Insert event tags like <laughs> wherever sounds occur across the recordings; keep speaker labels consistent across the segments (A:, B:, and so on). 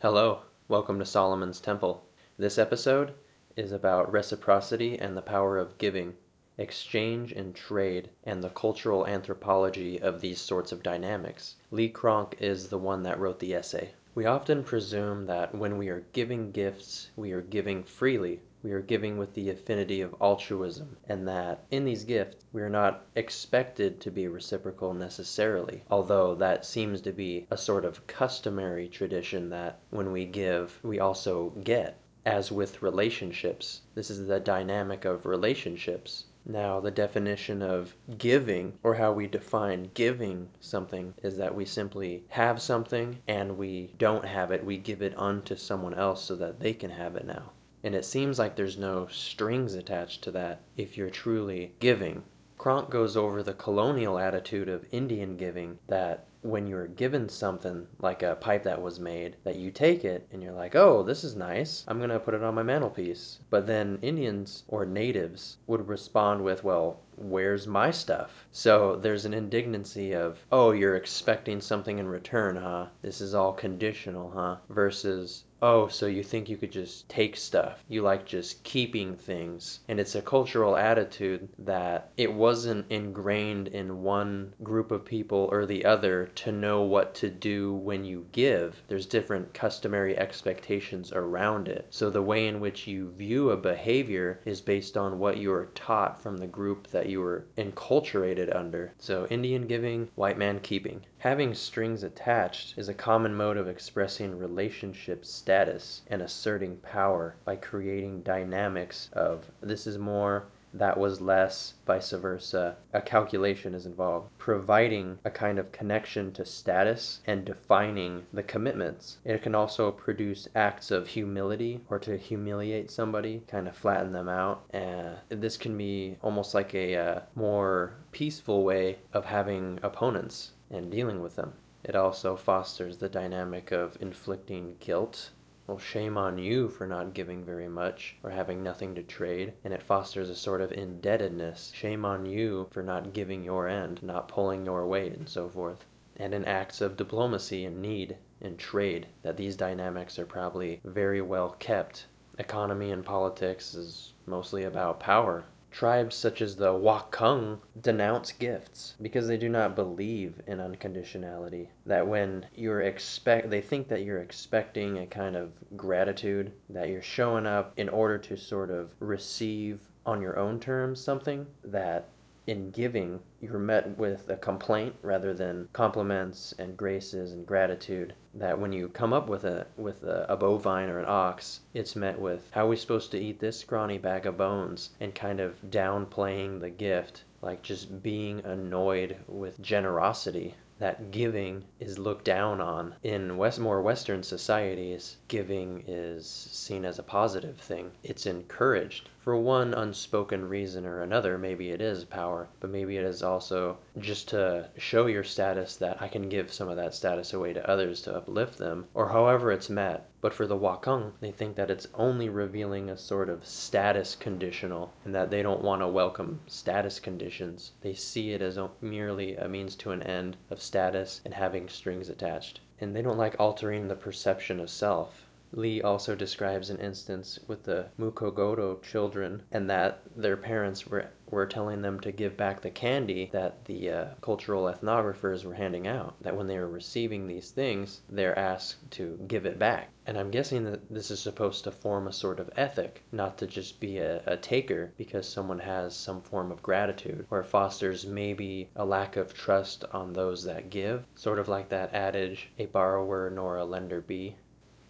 A: Hello, welcome to Solomon's Temple. This episode is about reciprocity and the power of giving, exchange and trade, and the cultural anthropology of these sorts of dynamics. Lee Cronk is the one that wrote the essay. We often presume that when we are giving gifts, we are giving freely, we are giving with the affinity of altruism, and that in these gifts we are not expected to be reciprocal necessarily, although that seems to be a sort of customary tradition that when we give, we also get. As with relationships, this is the dynamic of relationships. Now, the definition of giving, or how we define giving something, is that we simply have something and we don't have it, we give it unto someone else so that they can have it now. And it seems like there's no strings attached to that if you're truly giving. Cronk goes over the colonial attitude of Indian giving that when you're given something like a pipe that was made, that you take it and you're like, oh, this is nice. I'm going to put it on my mantelpiece. But then Indians or natives would respond with, well, where's my stuff? So there's an indignancy of, oh, you're expecting something in return, huh? This is all conditional, huh? Versus, Oh, so you think you could just take stuff. You like just keeping things. And it's a cultural attitude that it wasn't ingrained in one group of people or the other to know what to do when you give. There's different customary expectations around it. So the way in which you view a behavior is based on what you were taught from the group that you were enculturated under. So Indian giving, white man keeping. Having strings attached is a common mode of expressing relationship status and asserting power by creating dynamics of this is more, that was less, vice versa. A calculation is involved, providing a kind of connection to status and defining the commitments. It can also produce acts of humility or to humiliate somebody, kind of flatten them out. And this can be almost like a uh, more peaceful way of having opponents and dealing with them. It also fosters the dynamic of inflicting guilt. Well, shame on you for not giving very much or having nothing to trade, and it fosters a sort of indebtedness. Shame on you for not giving your end, not pulling your weight, and so forth. And in acts of diplomacy and need and trade, that these dynamics are probably very well kept. Economy and politics is mostly about power Tribes such as the Wakung denounce gifts because they do not believe in unconditionality. That when you're expect they think that you're expecting a kind of gratitude, that you're showing up in order to sort of receive on your own terms something that in giving, you're met with a complaint rather than compliments and graces and gratitude. That when you come up with a with a, a, bovine or an ox, it's met with how are we supposed to eat this scrawny bag of bones and kind of downplaying the gift, like just being annoyed with generosity that giving is looked down on. In West, more Western societies, giving is seen as a positive thing. It's encouraged. For one unspoken reason or another, maybe it is power, but maybe it is also just to show your status that I can give some of that status away to others to uplift them, or however it's met. But for the Wakung, they think that it's only revealing a sort of status conditional and that they don't want to welcome status conditions. They see it as merely a means to an end of status and having strings attached. And they don't like altering the perception of self. Lee also describes an instance with the Mukogodo children and that their parents were, were telling them to give back the candy that the uh, cultural ethnographers were handing out. That when they were receiving these things, they're asked to give it back. And I'm guessing that this is supposed to form a sort of ethic, not to just be a, a taker because someone has some form of gratitude, or fosters maybe a lack of trust on those that give. Sort of like that adage, a borrower nor a lender be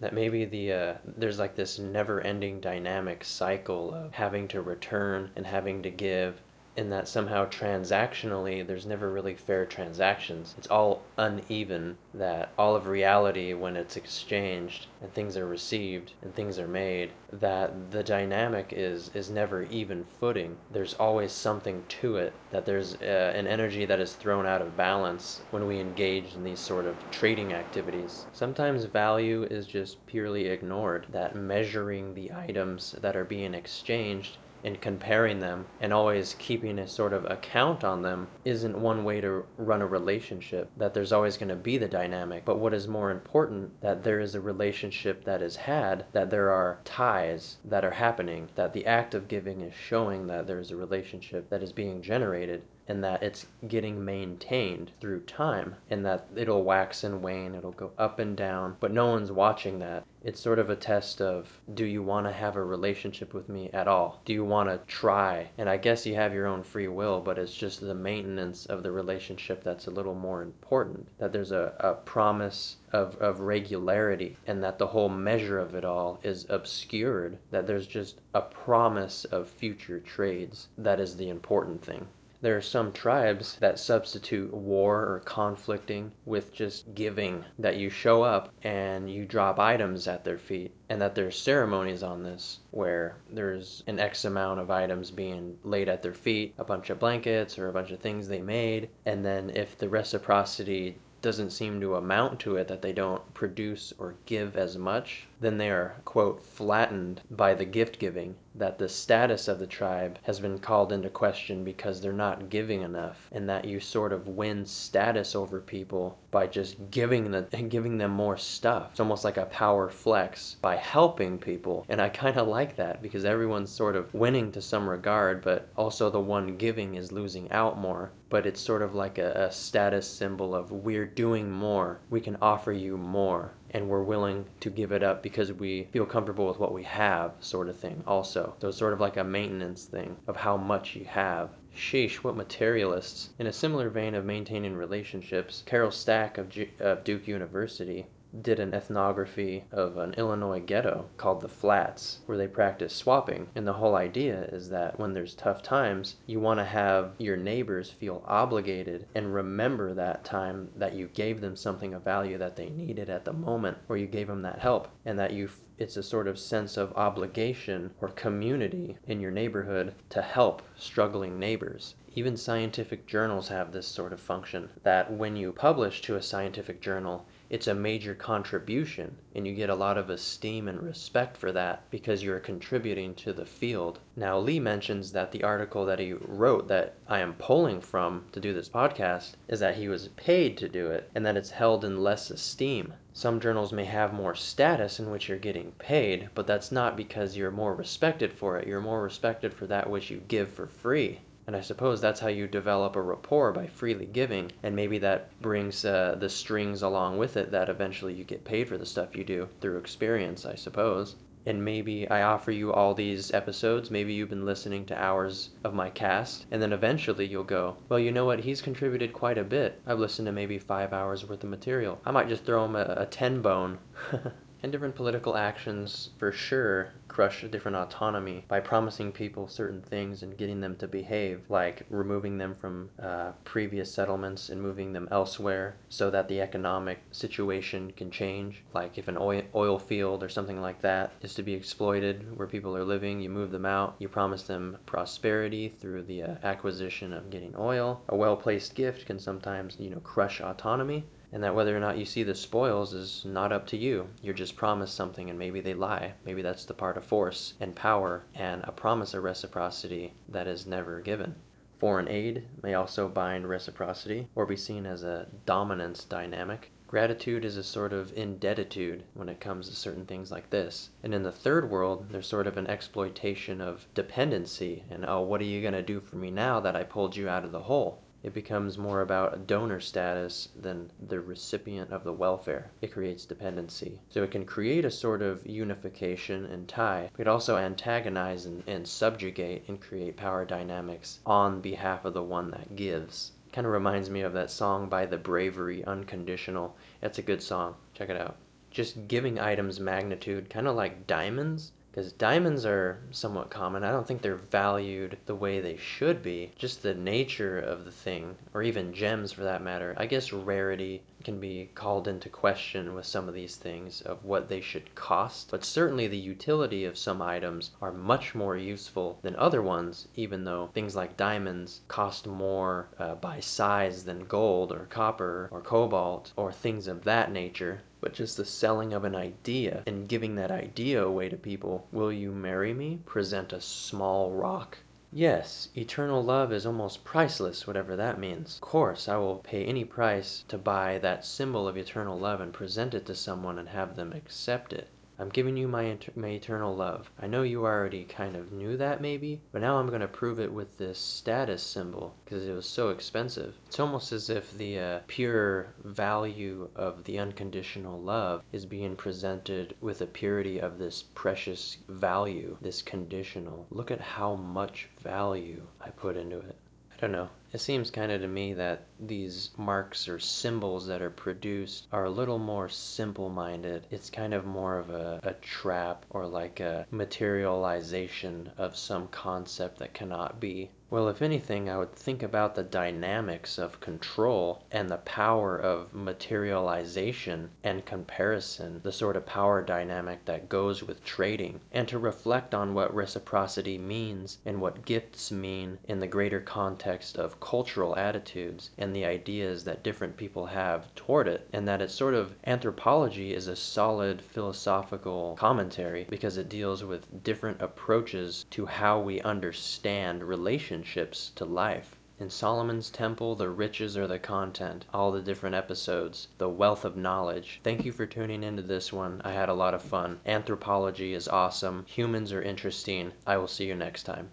A: that maybe the uh, there's like this never-ending dynamic cycle of having to return and having to give in that somehow transactionally there's never really fair transactions. It's all uneven, that all of reality, when it's exchanged and things are received and things are made, that the dynamic is, is never even footing. There's always something to it, that there's uh, an energy that is thrown out of balance when we engage in these sort of trading activities. Sometimes value is just purely ignored, that measuring the items that are being exchanged and comparing them and always keeping a sort of account on them isn't one way to run a relationship. That there's always going to be the dynamic. But what is more important, that there is a relationship that is had, that there are ties that are happening, that the act of giving is showing that there is a relationship that is being generated and that it's getting maintained through time and that it'll wax and wane, it'll go up and down, but no one's watching that. It's sort of a test of do you want to have a relationship with me at all? Do you want to try? And I guess you have your own free will, but it's just the maintenance of the relationship that's a little more important. That there's a, a promise of, of regularity and that the whole measure of it all is obscured, that there's just a promise of future trades that is the important thing. There are some tribes that substitute war or conflicting with just giving, that you show up and you drop items at their feet, and that there's ceremonies on this where there's an X amount of items being laid at their feet, a bunch of blankets or a bunch of things they made, and then if the reciprocity doesn't seem to amount to it, that they don't produce or give as much, then they are, quote, flattened by the gift giving, that the status of the tribe has been called into question because they're not giving enough, and that you sort of win status over people by just giving the <laughs> giving them more stuff. It's almost like a power flex by helping people, and I kind of like that because everyone's sort of winning to some regard, but also the one giving is losing out more. But it's sort of like a, a status symbol of we're doing more, we can offer you more and we're willing to give it up because we feel comfortable with what we have, sort of thing, also. So it's sort of like a maintenance thing of how much you have. Sheesh, what materialists. In a similar vein of maintaining relationships, Carol Stack of, G- of Duke University did an ethnography of an Illinois ghetto called the Flats, where they practice swapping. And the whole idea is that when there's tough times, you want to have your neighbors feel obligated and remember that time that you gave them something of value that they needed at the moment, or you gave them that help, and that you it's a sort of sense of obligation or community in your neighborhood to help struggling neighbors. Even scientific journals have this sort of function that when you publish to a scientific journal, it's a major contribution and you get a lot of esteem and respect for that because you're contributing to the field. Now, Lee mentions that the article that he wrote that I am pulling from to do this podcast is that he was paid to do it and that it's held in less esteem. Some journals may have more status in which you're getting paid, but that's not because you're more respected for it. You're more respected for that which you give for free. And I suppose that's how you develop a rapport by freely giving, and maybe that brings uh, the strings along with it that eventually you get paid for the stuff you do through experience, I suppose. And maybe I offer you all these episodes, maybe you've been listening to hours of my cast, and then eventually you'll go, well, you know what, he's contributed quite a bit. I've listened to maybe five hours worth of material. I might just throw him a, a 10 bone. <laughs> and different political actions, for sure, crush a different autonomy by promising people certain things and getting them to behave, like removing them from uh, previous settlements and moving them elsewhere so that the economic situation can change. Like if an oil, oil field or something like that is to be exploited where people are living, you move them out, you promise them prosperity through the uh, acquisition of getting oil. A well placed gift can sometimes, you know, crush autonomy and that whether or not you see the spoils is not up to you. You're just promised something and maybe they lie. Maybe that's the part of force and power and a promise of reciprocity that is never given. Foreign aid may also bind reciprocity or be seen as a dominance dynamic. Gratitude is a sort of indebtitude when it comes to certain things like this. And in the third world, there's sort of an exploitation of dependency and, oh, what are you going to do for me now that I pulled you out of the hole? It becomes more about a donor status than the recipient of the welfare. It creates dependency. So it can create a sort of unification and tie, but also antagonize and, and subjugate and create power dynamics on behalf of the one that gives. Kind of reminds me of that song by The Bravery, Unconditional. It's a good song. Check it out. Just giving items magnitude, kind of like diamonds because diamonds are somewhat common. I don't think they're valued the way they should be. Just the nature of the thing, or even gems for that matter. I guess rarity can be called into question with some of these things of what they should cost, but certainly the utility of some items are much more useful than other ones, even though things like diamonds cost more uh, by size than gold or copper or cobalt or things of that nature but just the selling of an idea and giving that idea away to people. Will you marry me? Present a small rock. Yes, eternal love is almost priceless, whatever that means. Of course, I will pay any price to buy that symbol of eternal love and present it to someone and have them accept it. I'm giving you my, my eternal love. I know you already kind of knew that maybe, but now I'm going to prove it with this status symbol because it was so expensive. It's almost as if the uh, pure value of the unconditional love is being presented with the purity of this precious value, this conditional. Look at how much value I put into it. I don't know. It seems kind of to me that these marks or symbols that are produced are a little more simple minded. It's kind of more of a, a trap or like a materialization of some concept that cannot be. Well, if anything, I would think about the dynamics of control and the power of materialization and comparison, the sort of power dynamic that goes with trading, and to reflect on what reciprocity means and what gifts mean in the greater context of cultural attitudes and the ideas that different people have toward it, and that it's sort of anthropology is a solid philosophical commentary because it deals with different approaches to how we understand relationships to life. In Solomon's Temple, the riches are the content, all the different episodes, the wealth of knowledge. Thank you for tuning into this one. I had a lot of fun. Anthropology is awesome. Humans are interesting. I will see you next time.